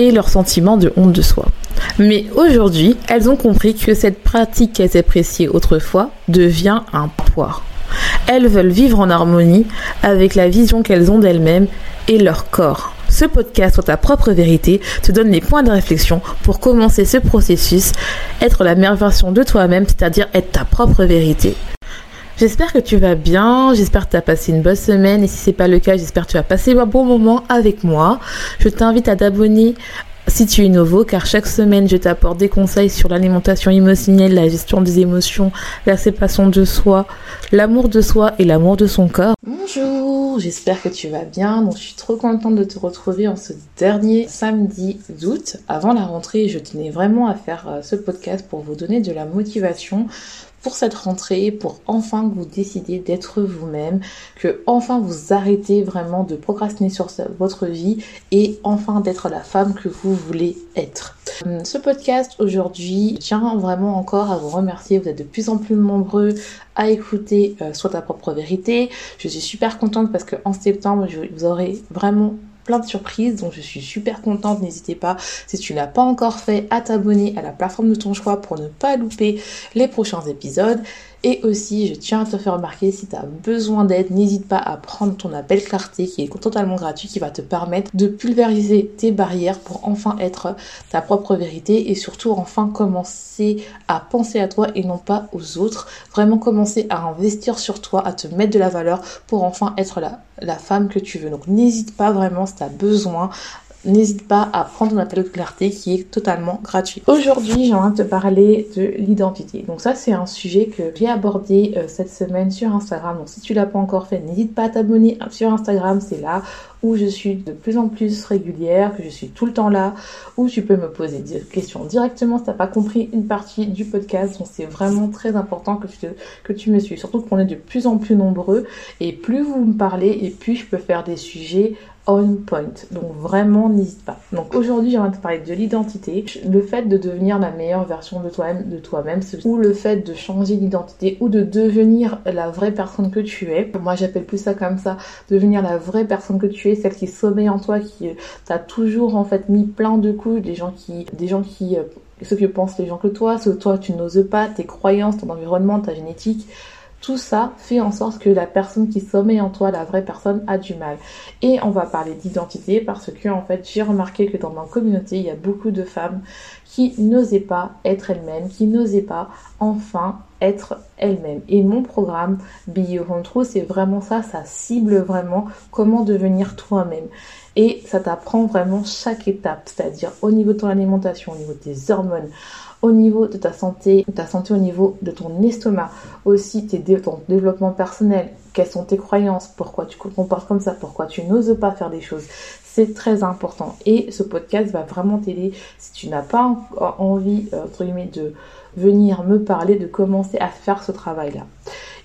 et leur sentiment de honte de soi. Mais aujourd'hui, elles ont compris que cette pratique qu'elles appréciaient autrefois devient un poids. Elles veulent vivre en harmonie avec la vision qu'elles ont d'elles-mêmes et leur corps. Ce podcast sur ta propre vérité te donne les points de réflexion pour commencer ce processus, être la meilleure version de toi-même, c'est-à-dire être ta propre vérité. J'espère que tu vas bien, j'espère que tu as passé une bonne semaine et si c'est pas le cas, j'espère que tu vas passer un bon moment avec moi. Je t'invite à t'abonner si tu es nouveau, car chaque semaine, je t'apporte des conseils sur l'alimentation émotionnelle, la gestion des émotions, la séparation de soi, l'amour de soi et l'amour de son corps. Bonjour, j'espère que tu vas bien. Je suis trop contente de te retrouver en ce dernier samedi d'août. Avant la rentrée, je tenais vraiment à faire euh, ce podcast pour vous donner de la motivation pour cette rentrée, pour enfin que vous décidez d'être vous-même, que enfin vous arrêtez vraiment de procrastiner sur votre vie et enfin d'être la femme que vous voulez être. Euh, ce podcast aujourd'hui, je tiens vraiment encore à vous remercier. Vous êtes de plus en plus nombreux à écouter euh, Soit ta propre vérité. Je suis super contente parce qu'en septembre, vous aurez vraiment plein de surprises, donc je suis super contente. N'hésitez pas, si tu l'as pas encore fait, à t'abonner à la plateforme de ton choix pour ne pas louper les prochains épisodes. Et aussi, je tiens à te faire remarquer, si tu as besoin d'aide, n'hésite pas à prendre ton appel clarté qui est totalement gratuit, qui va te permettre de pulvériser tes barrières pour enfin être ta propre vérité et surtout enfin commencer à penser à toi et non pas aux autres. Vraiment commencer à investir sur toi, à te mettre de la valeur pour enfin être la, la femme que tu veux. Donc n'hésite pas vraiment si tu as besoin n'hésite pas à prendre ton appel de clarté qui est totalement gratuit. Aujourd'hui, j'ai envie de te parler de l'identité. Donc ça, c'est un sujet que j'ai abordé euh, cette semaine sur Instagram. Donc si tu l'as pas encore fait, n'hésite pas à t'abonner sur Instagram. C'est là où je suis de plus en plus régulière, que je suis tout le temps là, où tu peux me poser des questions directement si t'as pas compris une partie du podcast. Donc c'est vraiment très important que tu, que tu me suis. Surtout qu'on est de plus en plus nombreux et plus vous me parlez et plus je peux faire des sujets on point. Donc vraiment, n'hésite pas. Donc aujourd'hui, j'ai envie de te parler de l'identité, le fait de devenir la meilleure version de toi-même, de toi-même, ou le fait de changer d'identité ou de devenir la vraie personne que tu es. Moi, j'appelle plus ça comme ça, devenir la vraie personne que tu es, celle qui sommeille en toi, qui euh, t'a toujours en fait mis plein de coups, des gens qui, des gens qui euh, ce que pensent les gens que toi, ce que toi tu n'oses pas, tes croyances, ton environnement, ta génétique, tout ça fait en sorte que la personne qui sommeille en toi, la vraie personne, a du mal. Et on va parler d'identité parce que en fait, j'ai remarqué que dans ma communauté, il y a beaucoup de femmes qui n'osaient pas être elles-mêmes, qui n'osaient pas enfin être elles-mêmes. Et mon programme Be Own c'est vraiment ça, ça cible vraiment comment devenir toi-même. Et ça t'apprend vraiment chaque étape, c'est-à-dire au niveau de ton alimentation, au niveau de tes hormones, au niveau de ta santé, ta santé au niveau de ton estomac, aussi tes, ton développement personnel, quelles sont tes croyances, pourquoi tu te comportes comme ça, pourquoi tu n'oses pas faire des choses. C'est très important. Et ce podcast va vraiment t'aider si tu n'as pas envie, entre guillemets, de venir me parler, de commencer à faire ce travail-là.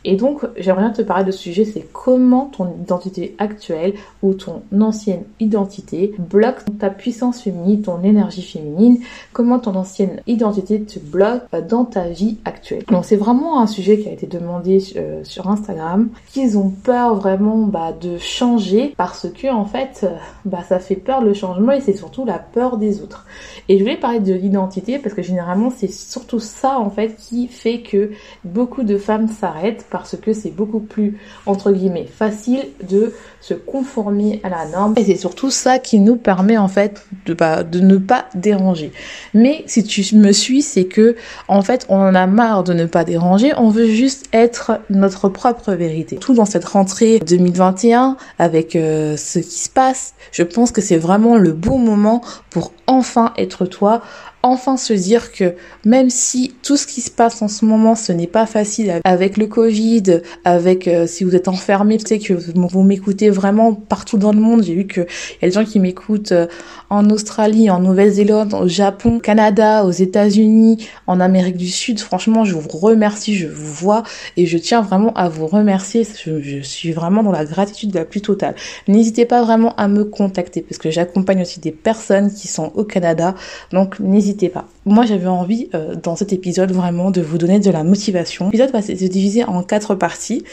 Et donc, j'aimerais te parler de ce sujet, c'est comment ton identité actuelle ou ton ancienne identité bloque ta puissance féminine, ton énergie féminine, comment ton ancienne identité te bloque euh, dans ta vie actuelle. Donc, c'est vraiment un sujet qui a été demandé euh, sur Instagram, qu'ils ont peur vraiment bah, de changer parce que, en fait, euh, bah, ça fait peur le changement et c'est surtout la peur des autres. Et je voulais parler de l'identité parce que généralement, c'est surtout ça, en fait, qui fait que beaucoup de femmes s'arrêtent parce que c'est beaucoup plus, entre guillemets, facile de se conformer à la norme. Et c'est surtout ça qui nous permet en fait de, de ne pas déranger. Mais si tu me suis, c'est que en fait on en a marre de ne pas déranger, on veut juste être notre propre vérité. Tout dans cette rentrée 2021 avec euh, ce qui se passe, je pense que c'est vraiment le bon moment pour enfin être toi, enfin se dire que même si tout ce qui se passe en ce moment, ce n'est pas facile avec le Covid, avec euh, si vous êtes enfermé, sais que vous, m'écoutez vraiment partout dans le monde. J'ai vu qu'il y a des gens qui m'écoutent euh, en Australie, en Nouvelle-Zélande, au Japon, au Canada, aux États-Unis, en Amérique du Sud. Franchement, je vous remercie, je vous vois et je tiens vraiment à vous remercier. Je, je suis vraiment dans la gratitude la plus totale. N'hésitez pas vraiment à me contacter parce que j'accompagne aussi des personnes qui sont au Canada. Donc n'hésitez pas. Moi j'avais envie euh, dans cet épisode vraiment de vous donner de la motivation. L'épisode va se diviser en quatre parties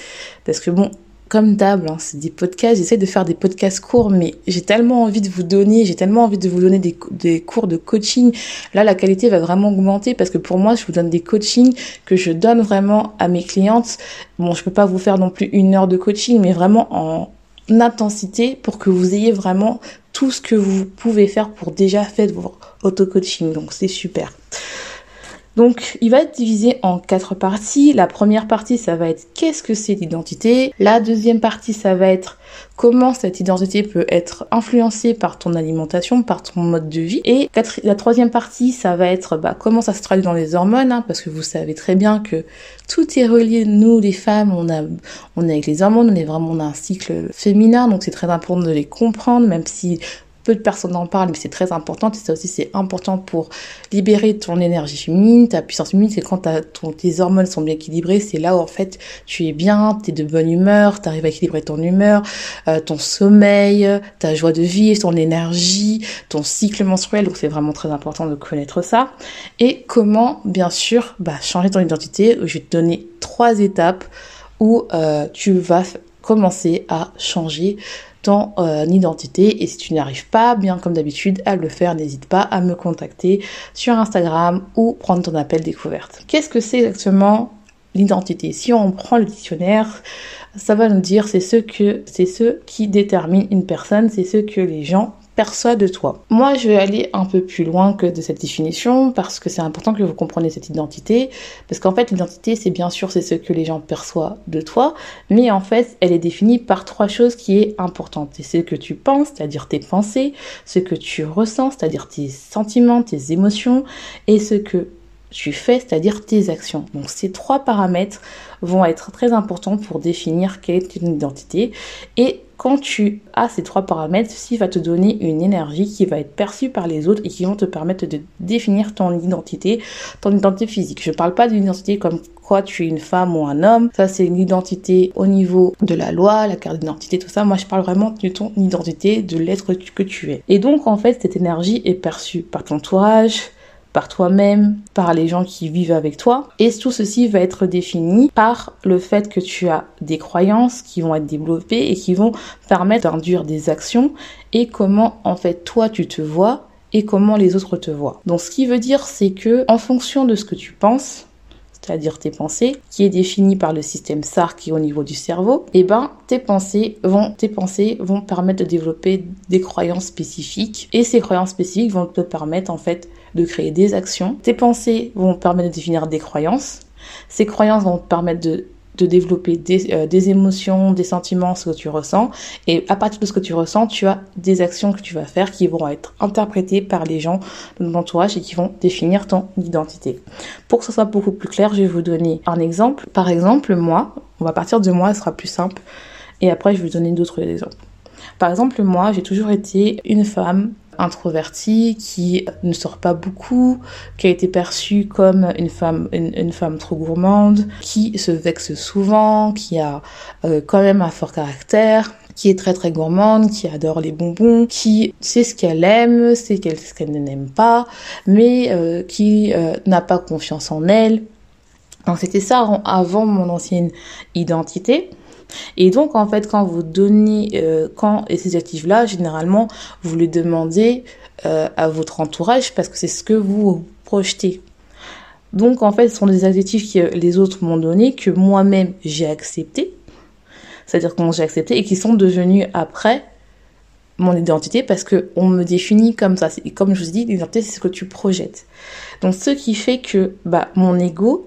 parce que bon, comme d'hab, hein, c'est des podcasts, j'essaie de faire des podcasts courts, mais j'ai tellement envie de vous donner, j'ai tellement envie de vous donner des, des, cours de coaching. Là, la qualité va vraiment augmenter parce que pour moi, je vous donne des coachings que je donne vraiment à mes clientes. Bon, je peux pas vous faire non plus une heure de coaching, mais vraiment en, intensité pour que vous ayez vraiment tout ce que vous pouvez faire pour déjà faire votre auto-coaching. Donc c'est super. Donc, il va être divisé en quatre parties. La première partie, ça va être qu'est-ce que c'est l'identité. La deuxième partie, ça va être comment cette identité peut être influencée par ton alimentation, par ton mode de vie. Et la troisième partie, ça va être bah, comment ça se traduit dans les hormones, hein, parce que vous savez très bien que tout est relié. Nous, les femmes, on a, on est avec les hormones, on est vraiment a un cycle féminin, donc c'est très important de les comprendre, même si peu de personnes en parlent, mais c'est très important. Et ça aussi, c'est important pour libérer ton énergie féminine, ta puissance féminine. C'est quand tes hormones sont bien équilibrées, c'est là où en fait tu es bien, tu de bonne humeur, tu arrives à équilibrer ton humeur, euh, ton sommeil, ta joie de vie, ton énergie, ton cycle menstruel. Donc c'est vraiment très important de connaître ça. Et comment, bien sûr, bah, changer ton identité. Je vais te donner trois étapes où euh, tu vas commencer à changer ton euh, identité. Et si tu n'arrives pas, bien comme d'habitude, à le faire, n'hésite pas à me contacter sur Instagram ou prendre ton appel découverte. Qu'est-ce que c'est exactement l'identité? Si on prend le dictionnaire, ça va nous dire c'est ce que c'est ce qui détermine une personne, c'est ce que les gens perçoit de toi. Moi, je vais aller un peu plus loin que de cette définition parce que c'est important que vous compreniez cette identité parce qu'en fait, l'identité, c'est bien sûr c'est ce que les gens perçoivent de toi, mais en fait, elle est définie par trois choses qui est importantes. C'est ce que tu penses, c'est-à-dire tes pensées, ce que tu ressens, c'est-à-dire tes sentiments, tes émotions et ce que tu fais, c'est-à-dire tes actions. Donc ces trois paramètres vont être très importants pour définir quelle est une identité et quand tu as ces trois paramètres, ceci va te donner une énergie qui va être perçue par les autres et qui vont te permettre de définir ton identité, ton identité physique. Je ne parle pas d'une identité comme quoi tu es une femme ou un homme. Ça, c'est une identité au niveau de la loi, la carte d'identité, tout ça. Moi, je parle vraiment de ton identité, de l'être que tu es. Et donc, en fait, cette énergie est perçue par ton entourage, par toi-même, par les gens qui vivent avec toi. Et tout ceci va être défini par le fait que tu as des croyances qui vont être développées et qui vont permettre d'induire des actions et comment en fait toi tu te vois et comment les autres te voient. Donc ce qui veut dire c'est que en fonction de ce que tu penses, c'est-à-dire tes pensées, qui est défini par le système SAR qui est au niveau du cerveau, et eh ben tes pensées vont tes pensées vont permettre de développer des croyances spécifiques et ces croyances spécifiques vont te permettre en fait de créer des actions. Tes pensées vont permettre de définir des croyances. Ces croyances vont te permettre de, de développer des, euh, des, émotions, des sentiments, ce que tu ressens. Et à partir de ce que tu ressens, tu as des actions que tu vas faire qui vont être interprétées par les gens de ton entourage et qui vont définir ton identité. Pour que ce soit beaucoup plus clair, je vais vous donner un exemple. Par exemple, moi, on va partir de moi, ce sera plus simple. Et après, je vais vous donner d'autres exemples. Par exemple, moi, j'ai toujours été une femme introvertie, qui ne sort pas beaucoup, qui a été perçue comme une femme, une, femme trop gourmande, qui se vexe souvent, qui a euh, quand même un fort caractère, qui est très très gourmande, qui adore les bonbons, qui sait ce qu'elle aime, sait ce qu'elle n'aime pas, mais euh, qui euh, n'a pas confiance en elle. Donc c'était ça avant mon ancienne identité. Et donc, en fait, quand vous donnez, euh, quand, et ces actifs-là, généralement, vous les demandez euh, à votre entourage parce que c'est ce que vous projetez. Donc, en fait, ce sont des adjectifs que les autres m'ont donné, que moi-même j'ai accepté. C'est-à-dire que j'ai accepté et qui sont devenus après mon identité parce que on me définit comme ça. Et comme je vous dis, l'identité, c'est ce que tu projettes. Donc, ce qui fait que, bah, mon ego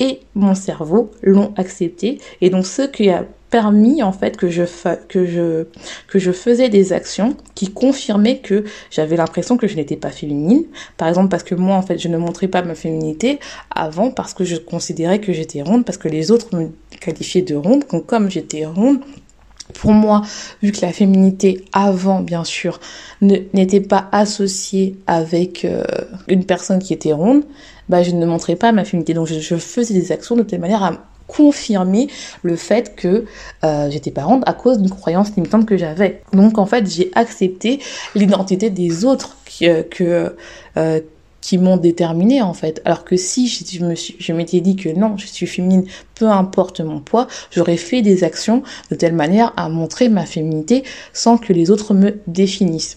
et mon cerveau l'ont accepté. Et donc ce qui a permis en fait que je que je que je faisais des actions qui confirmaient que j'avais l'impression que je n'étais pas féminine par exemple parce que moi en fait je ne montrais pas ma féminité avant parce que je considérais que j'étais ronde parce que les autres me qualifiaient de ronde donc comme j'étais ronde pour moi, vu que la féminité avant, bien sûr, n'était pas associée avec euh, une personne qui était ronde, bah, je ne montrais pas ma féminité. Donc, je, faisais des actions de telle manière à confirmer le fait que euh, j'étais pas ronde à cause d'une croyance limitante que j'avais. Donc, en fait, j'ai accepté l'identité des autres qui, euh, que euh, qui m'ont déterminé en fait. Alors que si je, m'étais dit que non, je suis féminine, peu importe mon poids, j'aurais fait des actions de telle manière à montrer ma féminité sans que les autres me définissent.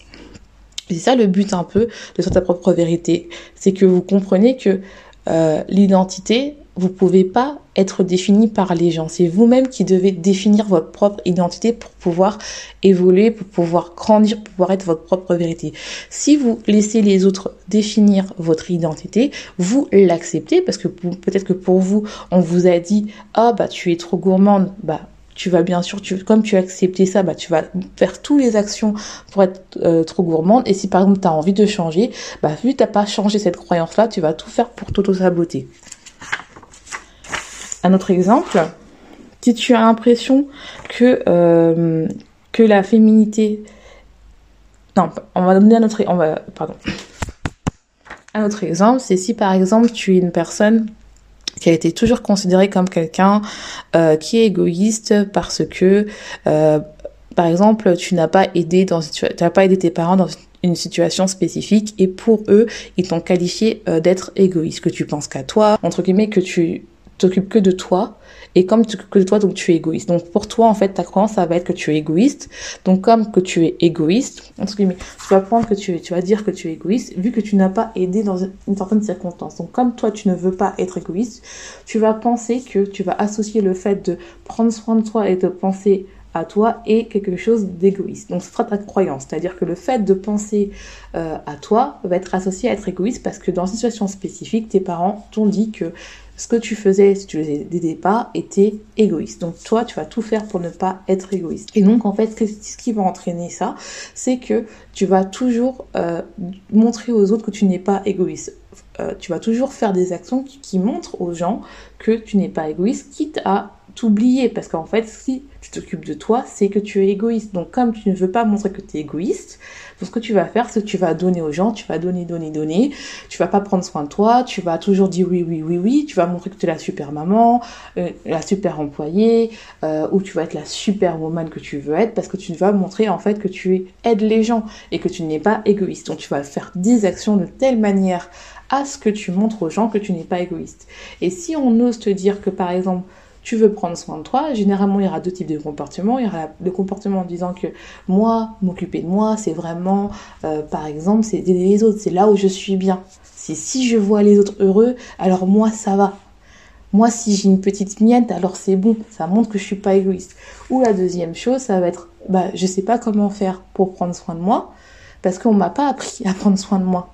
C'est ça le but un peu de sa propre vérité, c'est que vous comprenez que euh, l'identité, vous pouvez pas être défini par les gens. C'est vous-même qui devez définir votre propre identité pour pouvoir évoluer, pour pouvoir grandir, pour pouvoir être votre propre vérité. Si vous laissez les autres définir votre identité, vous l'acceptez parce que peut-être que pour vous, on vous a dit ah bah tu es trop gourmande, bah tu vas bien sûr, tu, comme tu as accepté ça, bah, tu vas faire toutes les actions pour être euh, trop gourmande. Et si par exemple tu as envie de changer, bah, vu que tu n'as pas changé cette croyance-là, tu vas tout faire pour t'auto-saboter. Un autre exemple, si tu as l'impression que, euh, que la féminité... Non, on va donner un autre... On va, pardon. Un autre exemple, c'est si par exemple tu es une personne qui a été toujours considérée comme quelqu'un euh, qui est égoïste parce que, euh, par exemple, tu n'as pas aidé dans, tu n'as pas aidé tes parents dans une situation spécifique et pour eux, ils t'ont qualifié d'être égoïste, que tu penses qu'à toi, entre guillemets, que tu t'occupes que de toi. Et comme tu que de toi, donc tu es égoïste. Donc pour toi, en fait, ta croyance, ça va être que tu es égoïste. Donc comme que tu es égoïste, guillemets, tu vas prendre que tu es, vas dire que tu es égoïste, vu que tu n'as pas aidé dans une certaine circonstance. Donc comme toi, tu ne veux pas être égoïste, tu vas penser que tu vas associer le fait de prendre soin de toi et de penser à toi et quelque chose d'égoïste. Donc ce sera ta croyance, c'est-à-dire que le fait de penser euh, à toi va être associé à être égoïste parce que dans une situation spécifique, tes parents t'ont dit que ce que tu faisais si tu les aidais pas était égoïste. Donc toi, tu vas tout faire pour ne pas être égoïste. Et donc en fait, ce qui va entraîner ça, c'est que tu vas toujours euh, montrer aux autres que tu n'es pas égoïste. Euh, tu vas toujours faire des actions qui, montrent aux gens que tu n'es pas égoïste, quitte à t'oublier. Parce qu'en fait, si tu t'occupes de toi, c'est que tu es égoïste. Donc comme tu ne veux pas montrer que tu es égoïste, ce que tu vas faire, c'est que tu vas donner aux gens, tu vas donner, donner, donner. Tu vas pas prendre soin de toi, tu vas toujours dire oui, oui, oui, oui. Tu vas montrer que tu es la super maman, euh, la super employée, euh, ou tu vas être la super woman que tu veux être, parce que tu vas montrer en fait que tu aides les gens et que tu n'es pas égoïste. Donc tu vas faire des actions de telle manière à ce que tu montres aux gens que tu n'es pas égoïste. Et si on ose te dire que par exemple tu veux prendre soin de toi, généralement il y aura deux types de comportements. Il y aura le comportement en disant que moi, m'occuper de moi, c'est vraiment, euh, par exemple, c'est aider les autres, c'est là où je suis bien. C'est si je vois les autres heureux, alors moi ça va. Moi, si j'ai une petite miette, alors c'est bon, ça montre que je suis pas égoïste. Ou la deuxième chose, ça va être, bah, je sais pas comment faire pour prendre soin de moi, parce qu'on m'a pas appris à prendre soin de moi.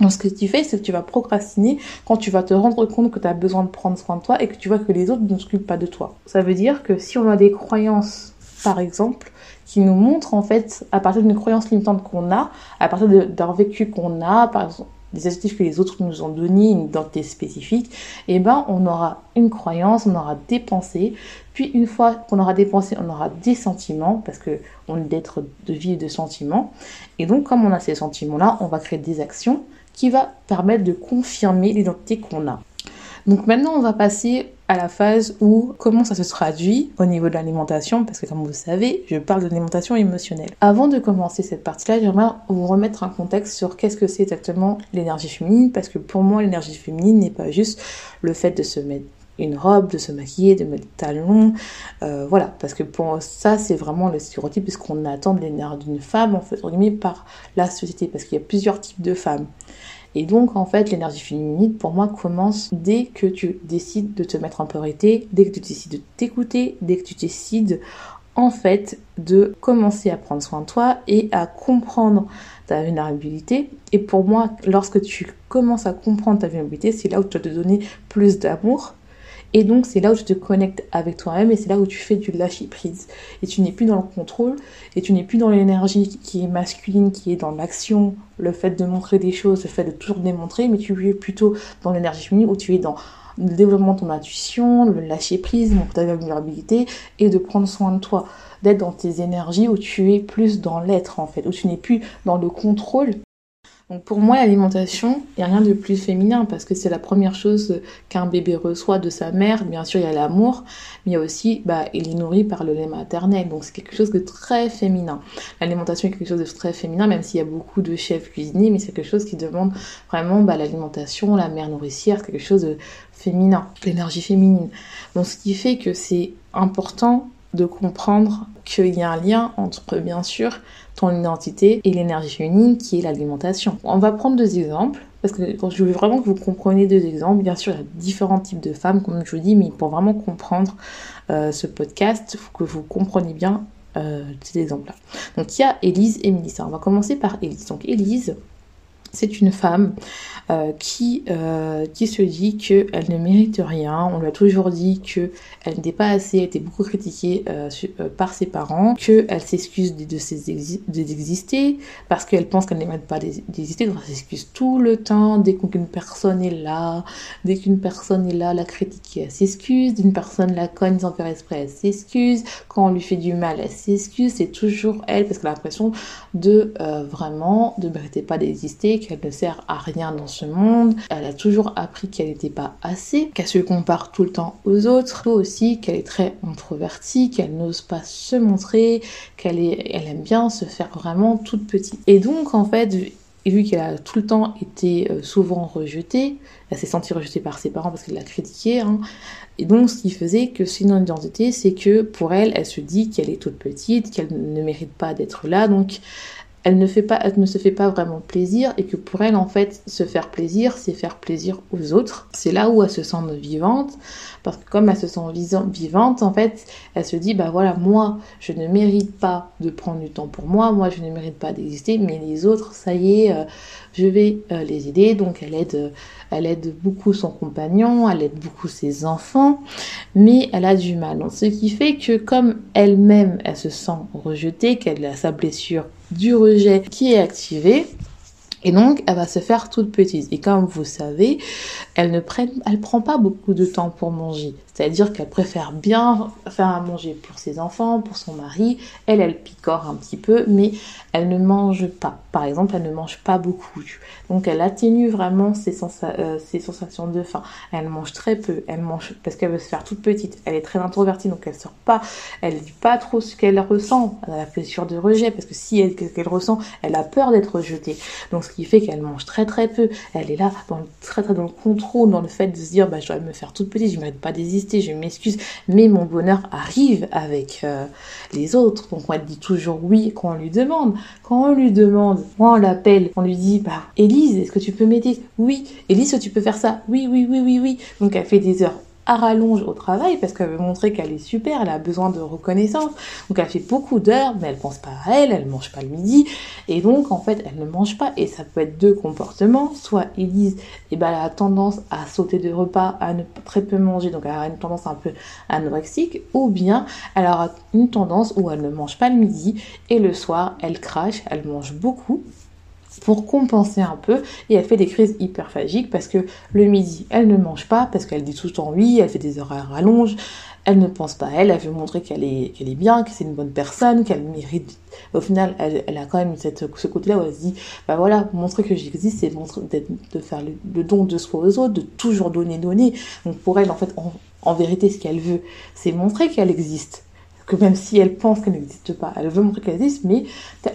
Donc ce que tu fais, c'est que tu vas procrastiner quand tu vas te rendre compte que tu as besoin de prendre soin de toi et que tu vois que les autres ne s'occupent pas de toi. Ça veut dire que si on a des croyances, par exemple, qui nous montrent en fait, à partir d'une croyance limitante qu'on a, à partir d'un vécu qu'on a, par exemple, des adjectifs que les autres nous ont donné, une identité spécifique, eh ben on aura une croyance, on aura des pensées, puis une fois qu'on aura des pensées, on aura des sentiments, parce que on est d'être de vie et de sentiments, et donc comme on a ces sentiments-là, on va créer des actions, qui va permettre de confirmer l'identité qu'on a. Donc maintenant, on va passer à la phase où comment ça se traduit au niveau de l'alimentation, parce que comme vous savez, je parle de l'alimentation émotionnelle. Avant de commencer cette partie-là, j'aimerais vous remettre un contexte sur qu'est-ce que c'est exactement l'énergie féminine, parce que pour moi, l'énergie féminine n'est pas juste le fait de se mettre une robe, de se maquiller, de mettre des talons, euh, voilà, parce que pour ça c'est vraiment le stéréotype, puisqu'on attend de l'énergie d'une femme en fait, par la société, parce qu'il y a plusieurs types de femmes. Et donc, en fait, l'énergie féminine, pour moi, commence dès que tu décides de te mettre en priorité, dès que tu décides de t'écouter, dès que tu décides, en fait, de commencer à prendre soin de toi et à comprendre ta vulnérabilité. Et pour moi, lorsque tu commences à comprendre ta vulnérabilité, c'est là où tu vas te donner plus d'amour Et donc, c'est là où tu te connectes avec toi-même et c'est là où tu fais du lâcher prise. Et tu n'es plus dans le contrôle et tu n'es plus dans l'énergie qui est masculine, qui est dans l'action, le fait de montrer des choses, le fait de toujours démontrer, mais tu es plutôt dans l'énergie féminine où tu es dans le développement de ton intuition, le lâcher prise, ta vulnérabilité et de prendre soin de toi, d'être dans tes énergies où tu es plus dans l'être en fait, où tu n'es plus dans le contrôle donc pour moi, l'alimentation, il n'y a rien de plus féminin parce que c'est la première chose qu'un bébé reçoit de sa mère. Bien sûr, il y a l'amour, mais il y a aussi, bah, il est nourri par le lait maternel. Donc c'est quelque chose de très féminin. L'alimentation est quelque chose de très féminin, même s'il y a beaucoup de chefs cuisiniers, mais c'est quelque chose qui demande vraiment bah, l'alimentation, la mère nourricière, quelque chose de féminin, l'énergie féminine. Donc ce qui fait que c'est important de comprendre qu'il y a un lien entre, bien sûr, ton identité et l'énergie féminine qui est l'alimentation. On va prendre deux exemples. Parce que je veux vraiment que vous compreniez deux exemples. Bien sûr, il y a différents types de femmes, comme je vous dis, mais pour vraiment comprendre euh, ce podcast, il faut que vous compreniez bien euh, ces exemples-là. Donc, il y a Élise et Mélissa. On va commencer par Élise. Donc, Élise, c'est une femme euh, qui, euh, qui se dit qu'elle ne mérite rien. On lui a toujours dit qu'elle n'était pas assez, elle était beaucoup critiquée euh, par ses parents, qu'elle s'excuse de, d'exister parce qu'elle pense qu'elle ne mérite pas d'exister, donc elle s'excuse tout le temps. Dès qu'une personne est là, dès qu'une personne est là, la critiquer, elle s'excuse. D'une personne la cogne sans faire esprit, elle s'excuse. Quand on lui fait du mal, elle s'excuse. C'est toujours elle parce qu'elle a l'impression de vraiment de ne mériter pas d'exister qu'elle ne sert à rien dans ce monde. Elle a toujours appris qu'elle n'était pas assez, qu'elle se compare tout le temps aux autres. aussi qu'elle est très introvertie, qu'elle n'ose pas se montrer, qu'elle elle aime bien se faire vraiment toute petite. Et donc en fait, vu qu'elle a tout le temps été euh, souvent rejetée, elle s'est sentie rejetée par ses parents parce qu'elle l'a critiquée. Hein. Et donc, ce qui faisait que c'est une identité, c'est que pour elle, elle se dit qu'elle est toute petite, qu'elle ne mérite pas d'être là. Donc, elle ne, se fait pas vraiment plaisir et que pour elle, en fait, se faire plaisir, c'est faire plaisir aux autres. C'est là où elle se sent vivante, parce que comme elle se sent vivante, en fait, elle se dit, bah voilà, moi, je ne mérite pas de prendre du temps pour moi, moi, je ne mérite pas d'exister, mais les autres, ça y est, euh, je vais euh, les aider. Donc, elle aide, elle aide beaucoup son compagnon, elle aide beaucoup ses enfants, mais elle a du mal. ce qui fait que comme elle-même, elle se sent rejetée, qu'elle a sa blessure du rejet qui est activé. Et donc, elle va se faire toute petite. Et comme vous savez, elle ne prend, elle prend pas beaucoup de temps pour manger. C'est-à-dire qu'elle préfère bien faire à manger pour ses enfants, pour son mari. Elle, elle picore un petit peu, mais elle ne mange pas. Par exemple, elle ne mange pas beaucoup. Donc, elle atténue vraiment ses, euh, sensations de faim. Elle mange très peu. Elle mange parce qu'elle veut se faire toute petite. Elle est très introvertie, donc elle sort pas. Elle dit pas trop ce qu'elle ressent. Elle a la blessure de rejet parce que si elle, qu'elle ressent, elle a peur d'être rejetée. Donc, ce qui fait qu'elle mange très très peu. Elle est là dans le, très très dans le contrôle, dans le fait de se dire, bah, je dois me faire toute petite, je ne mérite pas je m'excuse, mais mon bonheur arrive avec euh, les autres. Donc elle dit toujours oui quand on lui demande. Quand on lui demande, moi on l'appelle, on lui dit, bah Élise, est-ce que tu peux m'aider? Oui. Élise, tu peux faire ça? Oui, oui, oui, oui, oui. Donc elle fait des heures à rallonge au travail parce qu'elle veut montrer qu'elle est super, elle a besoin de reconnaissance. Donc elle fait beaucoup d'heures, mais elle pense pas à elle, elle mange pas le midi. Et donc en fait, elle ne mange pas. Et ça peut être deux comportements. Soit Elise, eh ben, elle a tendance à sauter de repas, à ne très peu manger, donc elle a une tendance un peu anorexique. Ou bien elle aura une tendance où elle ne mange pas le midi et le soir, elle crache, elle mange beaucoup pour compenser un peu et elle fait des crises hyperphagiques parce que le midi elle ne mange pas parce qu'elle dit tout le temps oui, elle fait des horaires rallonges, elle ne pense pas à elle, elle veut montrer qu'elle est, qu'elle est bien, que c'est une bonne personne, qu'elle mérite. Au final, elle, a quand même cette, ce côté-là où elle se dit, bah voilà, montrer que j'existe, c'est de, de faire le, don de soi aux autres, de toujours donner, donner. Donc pour elle, en fait, en vérité, ce qu'elle veut, c'est montrer qu'elle existe que même si elle pense qu'elle n'existe pas, elle veut montrer qu'elle existe, mais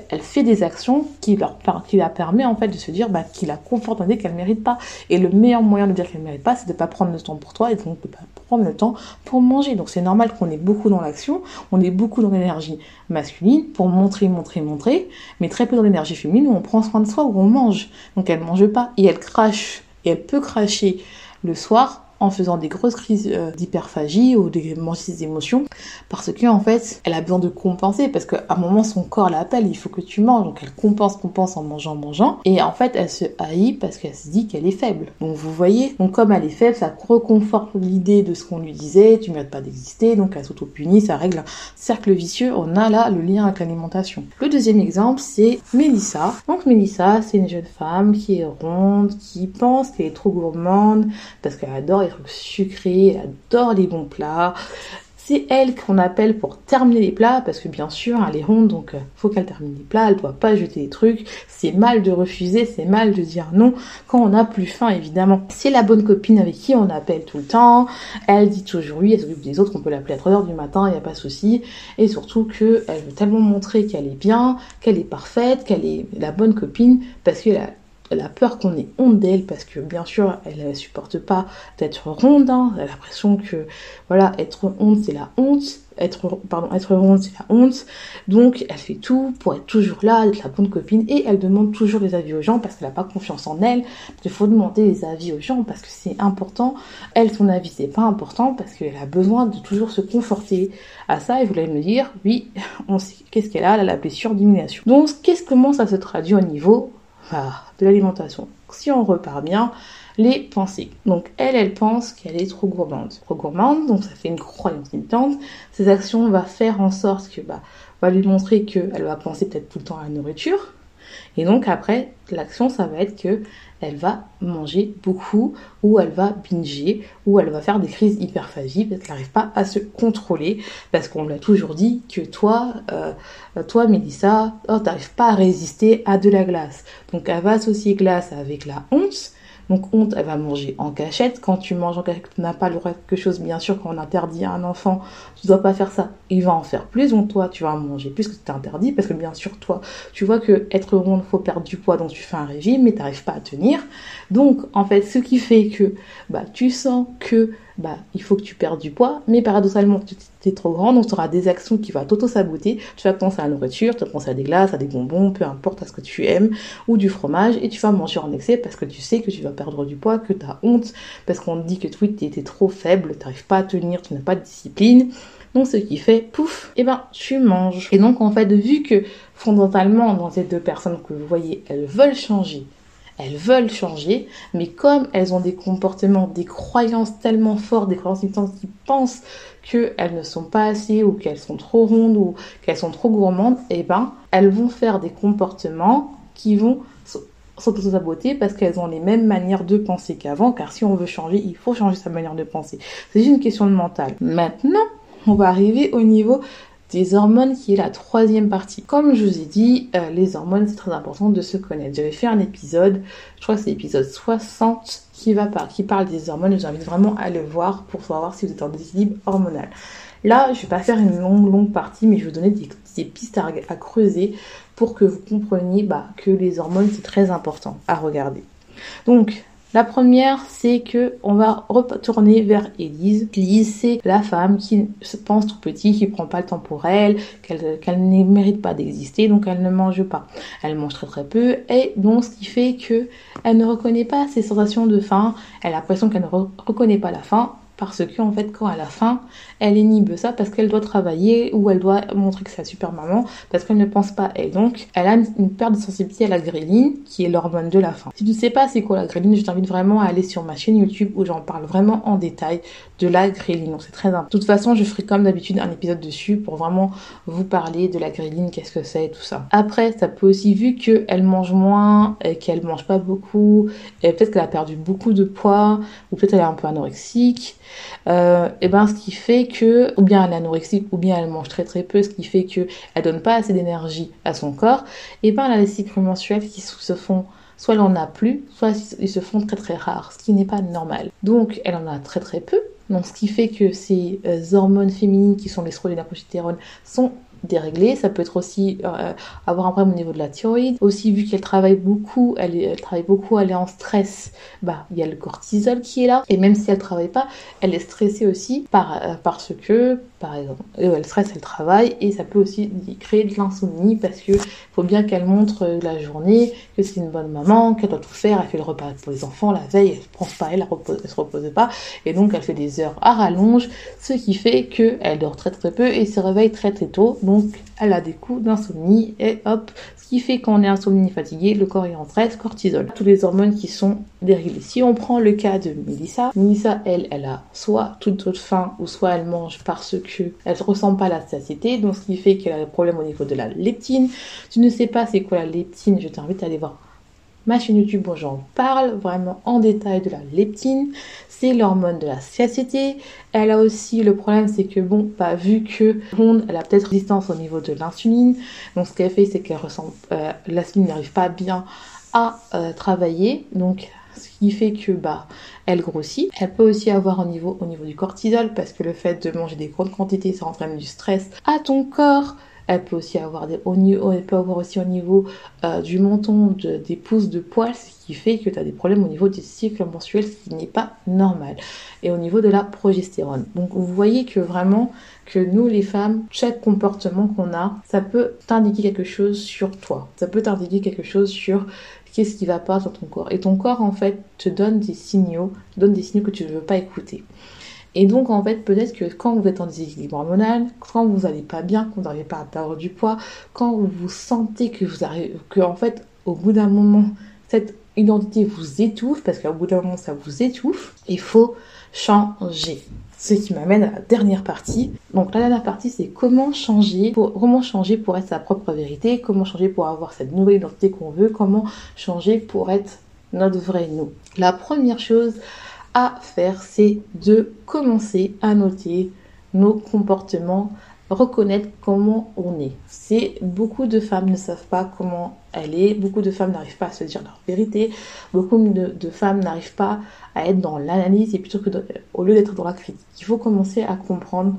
elle fait des actions qui, leur, qui la permet en fait de se dire bah, qui la conforte dans l'idée qu'elle ne mérite pas. Et le meilleur moyen de dire qu'elle ne mérite pas, c'est de ne pas prendre le temps pour toi et donc de ne pas prendre le temps pour manger. Donc c'est normal qu'on est beaucoup dans l'action, on est beaucoup dans l'énergie masculine pour montrer, montrer, montrer, mais très peu dans l'énergie féminine où on prend soin de soi, où on mange. Donc elle ne mange pas et elle crache, et elle peut cracher le soir en faisant des grosses crises euh, d'hyperphagie ou des des émotions parce que en fait elle a besoin de compenser parce qu'à un moment son corps l'appelle il faut que tu manges. Donc elle compense compense en mangeant mangeant. Et en fait elle se haït parce qu'elle se dit qu'elle est faible. Donc vous voyez donc comme elle est faible ça reconforte l'idée de ce qu'on lui disait tu mérites pas d'exister donc elle s'auto-punit ça règle un cercle vicieux. On a là le lien avec l'alimentation. Le deuxième exemple c'est Mélissa. Donc Mélissa c'est une jeune femme qui est ronde qui pense qu'elle est trop gourmande parce qu'elle adore trucs sucrés elle adore les bons plats c'est elle qu'on appelle pour terminer les plats, parce que bien sûr, elle est ronde, donc euh, faut qu'elle termine les plats, elle doit pas jeter les trucs. C'est mal de refuser, c'est mal de dire non quand on a plus faim, évidemment. C'est la bonne copine avec qui on appelle tout le temps. Elle dit toujours oui, elle s'occupe des autres, on peut l'appeler à 3h du matin, il n'y a pas de souci. Et surtout que elle veut tellement montrer qu'elle est bien, qu'elle est parfaite, qu'elle est la bonne copine, parce qu'elle a elle a peur qu'on ait honte d'elle parce que bien sûr elle ne supporte pas d'être ronde. Hein. Elle a l'impression que voilà être honte c'est la honte, être pardon être ronde c'est la honte. Donc elle fait tout pour être toujours là, être la bonne copine et elle demande toujours les avis aux gens parce qu'elle n'a pas confiance en elle. Il faut demander les avis aux gens parce que c'est important. Elle son avis c'est pas important parce qu'elle a besoin de toujours se conforter à ça et vous allez me dire oui on sait qu'est-ce qu'elle a, elle a la blessure d'humiliation. Donc qu'est-ce comment ça se traduit au niveau de l'alimentation. Si on repart bien, les pensées. Donc elle, elle pense qu'elle est trop gourmande. Trop gourmande, donc ça fait une croyance limitante. Ses actions vont faire en sorte que bah, va lui montrer qu'elle va penser peut-être tout le temps à la nourriture. Et donc après, l'action, ça va être que elle va manger beaucoup, ou elle va binger, ou elle va faire des crises hyperphagie parce qu'elle n'arrive pas à se contrôler, parce qu'on l'a toujours dit que toi, euh, toi Mélissa, oh, t'arrives pas à résister à de la glace. Donc elle va associer glace avec la honte, donc honte, elle va manger en cachette. Quand tu manges en cachette, tu n'as pas le droit quelque chose, bien sûr, quand on interdit à un enfant, tu dois pas faire ça. Il va en faire plus, donc toi, tu vas manger plus que tu interdit, parce que bien sûr, toi, tu vois que être ronde, faut perdre du poids, donc tu fais un régime, mais tu n'arrives pas à tenir. Donc, en fait, ce qui fait que bah, tu sens que bah, il faut que tu perdes du poids, mais paradoxalement, tu es trop grand, donc tu auras des actions qui vont t'auto-saboter. Tu vas penser à la nourriture, tu vas penser à des glaces, à des bonbons, peu importe à ce que tu aimes, ou du fromage, et tu vas manger en excès parce que tu sais que tu vas perdre du poids, que tu as honte, parce qu'on te dit que tu étais trop faible, tu n'arrives pas à tenir, tu n'as pas de discipline. Donc ce qui fait, pouf, et eh ben tu manges. Et donc en fait, vu que fondamentalement dans ces deux personnes que vous voyez, elles veulent changer, elles veulent changer, mais comme elles ont des comportements, des croyances tellement fortes, des croyances qui pensent qu'elles ne sont pas assez ou qu'elles sont trop rondes ou qu'elles sont trop gourmandes, eh ben, elles vont faire des comportements qui vont s'auto-saboter parce qu'elles ont les mêmes manières de penser qu'avant, car si on veut changer, il faut changer sa manière de penser. C'est juste une question de mental. Maintenant, on va arriver au niveau des hormones qui est la troisième partie. Comme je vous ai dit, euh, les hormones c'est très important de se connaître. J'avais fait un épisode, je crois que c'est l'épisode 60 qui va par, qui parle des hormones. J'invite vraiment à le voir pour savoir si vous êtes en déséquilibre hormonal. Là, je vais pas faire une longue longue partie, mais je vais vous donner des, pistes à, à, creuser pour que vous compreniez bah, que les hormones c'est très important à regarder. Donc la première, c'est que on va retourner vers Élise. Élise, c'est la femme qui se pense tout petit, qui prend pas le temps pour elle, qu'elle ne mérite pas d'exister, donc elle ne mange pas. Elle mange très très peu, et donc ce qui fait que elle ne reconnaît pas ses sensations de faim. Elle a l'impression qu'elle ne reconnaît pas la faim parce que en fait quand elle a faim, elle inhibe ça parce qu'elle doit travailler ou elle doit montrer que c'est la super maman parce qu'elle ne pense pas elle. Donc elle a une perte de sensibilité à la gréline qui est l'hormone de la faim. Si tu ne sais pas c'est quoi la gréline, je t'invite vraiment à aller sur ma chaîne YouTube où j'en parle vraiment en détail de la gréline. Donc c'est très important. De toute façon, je ferai comme d'habitude un épisode dessus pour vraiment vous parler de la gréline, qu'est-ce que c'est et tout ça. Après, ça peut aussi vu qu'elle mange moins, et qu'elle mange pas beaucoup, et peut-être qu'elle a perdu beaucoup de poids, ou peut-être elle est un peu anorexique, euh, et ben ce qui fait que, ou bien elle est anorexique, ou bien elle mange très très peu, ce qui fait que elle donne pas assez d'énergie à son corps, et ben elle a les cycles mensuels qui se font soit elle en a plus, soit ils se font très très rares, ce qui n'est pas normal. Donc elle en a très très peu, donc ce qui fait que ces euh, hormones féminines qui sont l'estrogène et la progestérone sont déréglée. Ça peut être aussi euh, avoir un problème au niveau de la thyroïde. Aussi, vu qu'elle travaille beaucoup, elle, travaille beaucoup, elle est en stress, bah, il y a le cortisol qui est là. Et même si elle travaille pas, elle est stressée aussi euh, parce que, par exemple, euh, elle stresse, elle travaille et ça peut aussi créer de l'insomnie parce que faut bien qu'elle montre la journée que c'est une bonne maman, qu'elle doit tout faire, elle fait le repas pour les enfants la veille, elle ne pense pas, elle, repose, se repose pas et donc elle fait des heures à rallonge, ce qui fait qu'elle dort très très peu et se réveille très très tôt. Donc elle a des coups d'insomnie et hop, qui fait qu'on est insomnie fatigué, le corps est en stress, cortisol. Tous les hormones qui sont déréglées. Si on prend le cas de Melissa, Melissa elle, elle a soit toute faim ou soit elle mange parce que elle ne ressent pas la satiété, donc ce qui fait qu'elle a des problèmes au niveau de la leptine. Tu ne sais pas c'est quoi la leptine, je t'invite à aller voir ma chaîne YouTube où j'en parle vraiment en détail de la leptine. C'est l'hormone de la satiété. Elle a aussi le problème, c'est que bon, pas vu que ronde, elle a peut-être résistance au niveau de l'insuline. Donc ce qu'elle fait, c'est qu'elle ressent euh, l'insuline n'arrive pas bien à euh, travailler. Donc ce qui fait que bah elle grossit. Elle peut aussi avoir au niveau, au niveau du cortisol parce que le fait de manger des grandes quantités, ça entraîne du stress à ton corps. Elle peut aussi avoir aussi au niveau euh, du menton des pouces de poils, ce qui fait que tu as des problèmes au niveau du cycle mensuel, ce qui n'est pas normal. Et au niveau de la progestérone. Donc vous voyez que vraiment que nous les femmes, chaque comportement qu'on a, ça peut t'indiquer quelque chose sur toi. Ça peut t'indiquer quelque chose sur qu'est-ce qui va pas dans ton corps. Et ton corps en fait te donne des signaux, donne des signaux que tu ne veux pas écouter. Et donc, en fait, peut-être que quand vous êtes en déséquilibre hormonal, quand vous n'allez pas bien, quand vous n'arrivez pas à perdre du poids, quand vous sentez que vous arrivez, que en fait, au bout d'un moment, cette identité vous étouffe, parce qu'au bout d'un moment, ça vous étouffe, il faut changer. Ce qui m'amène à la dernière partie. Donc la dernière partie, c'est comment changer comment changer pour être sa propre vérité, comment changer pour avoir cette nouvelle identité qu'on veut, comment changer pour être notre vrai nous. La première chose à faire, c'est de commencer à noter nos comportements, reconnaître comment on est. C'est beaucoup de femmes ne savent pas comment elle est, beaucoup de femmes n'arrivent pas à se dire leur vérité, beaucoup de, femmes n'arrivent pas à être dans l'analyse et plutôt que au lieu d'être dans la critique. Il faut commencer à comprendre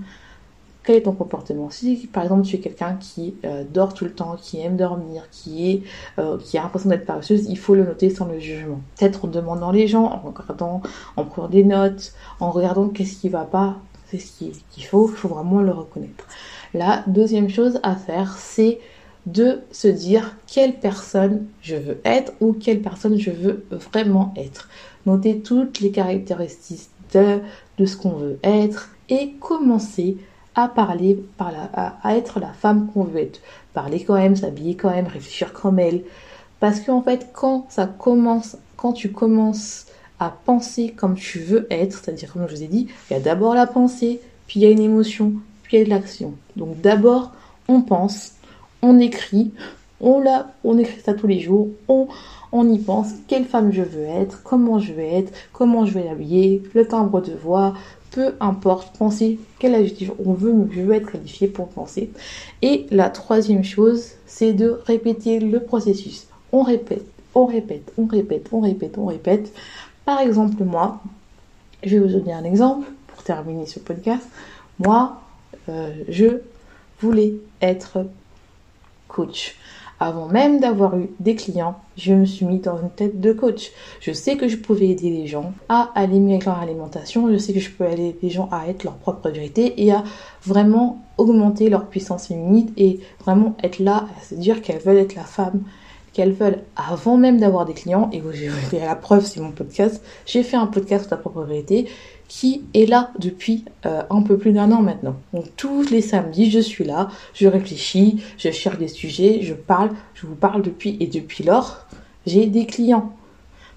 quel est ton comportement Si par exemple tu es quelqu'un qui euh, dort tout le temps, qui aime dormir, qui est euh, qui a l'impression d'être paresseuse, il faut le noter sans le jugement. Peut-être en demandant les gens, en regardant, en prenant des notes, en regardant qu'est-ce qui va pas, c'est ce qu'il faut, il faut vraiment le reconnaître. La deuxième chose à faire, c'est de se dire quelle personne je veux être ou quelle personne je veux vraiment être. Noter toutes les caractéristiques de, de ce qu'on veut être et commencer parler, par à, être la femme qu'on veut être. Parler quand même, s'habiller quand même, réfléchir comme elle. Parce qu'en fait, quand ça commence, quand tu commences à penser comme tu veux être, c'est-à-dire comme je vous ai dit, il y a d'abord la pensée, puis il y a une émotion, puis il y a de l'action. Donc d'abord, on pense, on écrit, on, la, on écrit ça tous les jours, on, on y pense, quelle femme je veux être, comment je veux être, comment je vais l'habiller, le timbre de voix, peu importe, penser quel adjectif on veut, je veux être qualifié pour penser. Et la troisième chose, c'est de répéter le processus. On répète, on répète, on répète, on répète, on répète. Par exemple, moi, je vais vous donner un exemple pour terminer ce podcast. Moi, euh, je voulais être coach. Avant même d'avoir eu des clients, je me suis mis dans une tête de coach. Je sais que je pouvais aider les gens à aller mieux avec leur alimentation. Je sais que je peux aider les gens à être leur propre vérité et à vraiment augmenter leur puissance féminine et vraiment être là à se dire qu'elles veulent être la femme qu'elles veulent avant même d'avoir des clients. Et vous verrez la preuve, c'est mon podcast. J'ai fait un podcast sur ta propre vérité qui est là depuis euh, un peu plus d'un an maintenant. Donc tous les samedis, je suis là, je réfléchis, je cherche des sujets, je parle, je vous parle depuis et depuis lors, j'ai des clients.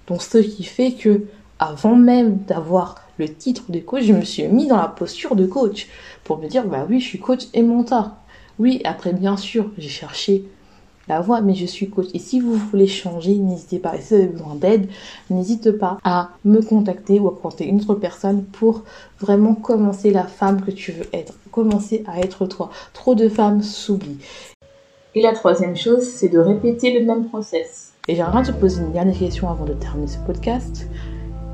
Donc ce qui fait que avant même d'avoir le titre de coach, je me suis mis dans la posture de coach pour me dire bah oui, je suis coach et mentor. Oui, après bien sûr, j'ai cherché la voix, mais je suis coach. Et si vous voulez changer, n'hésitez pas. Et si vous avez besoin d'aide, n'hésitez pas à me contacter ou à contacter une autre personne pour vraiment commencer la femme que tu veux être. Commencer à être toi. Trop de femmes s'oublient. Et la troisième chose, c'est de répéter le même process. Et j'aimerais te poser une dernière question avant de terminer ce podcast.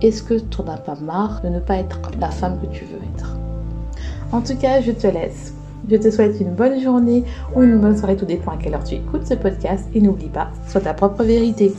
Est-ce que tu n'en as pas marre de ne pas être la femme que tu veux être? En tout cas, je te laisse Je te souhaite une bonne journée ou une bonne soirée, tout dépend à quelle heure tu écoutes ce podcast. Et n'oublie pas, sois ta propre vérité.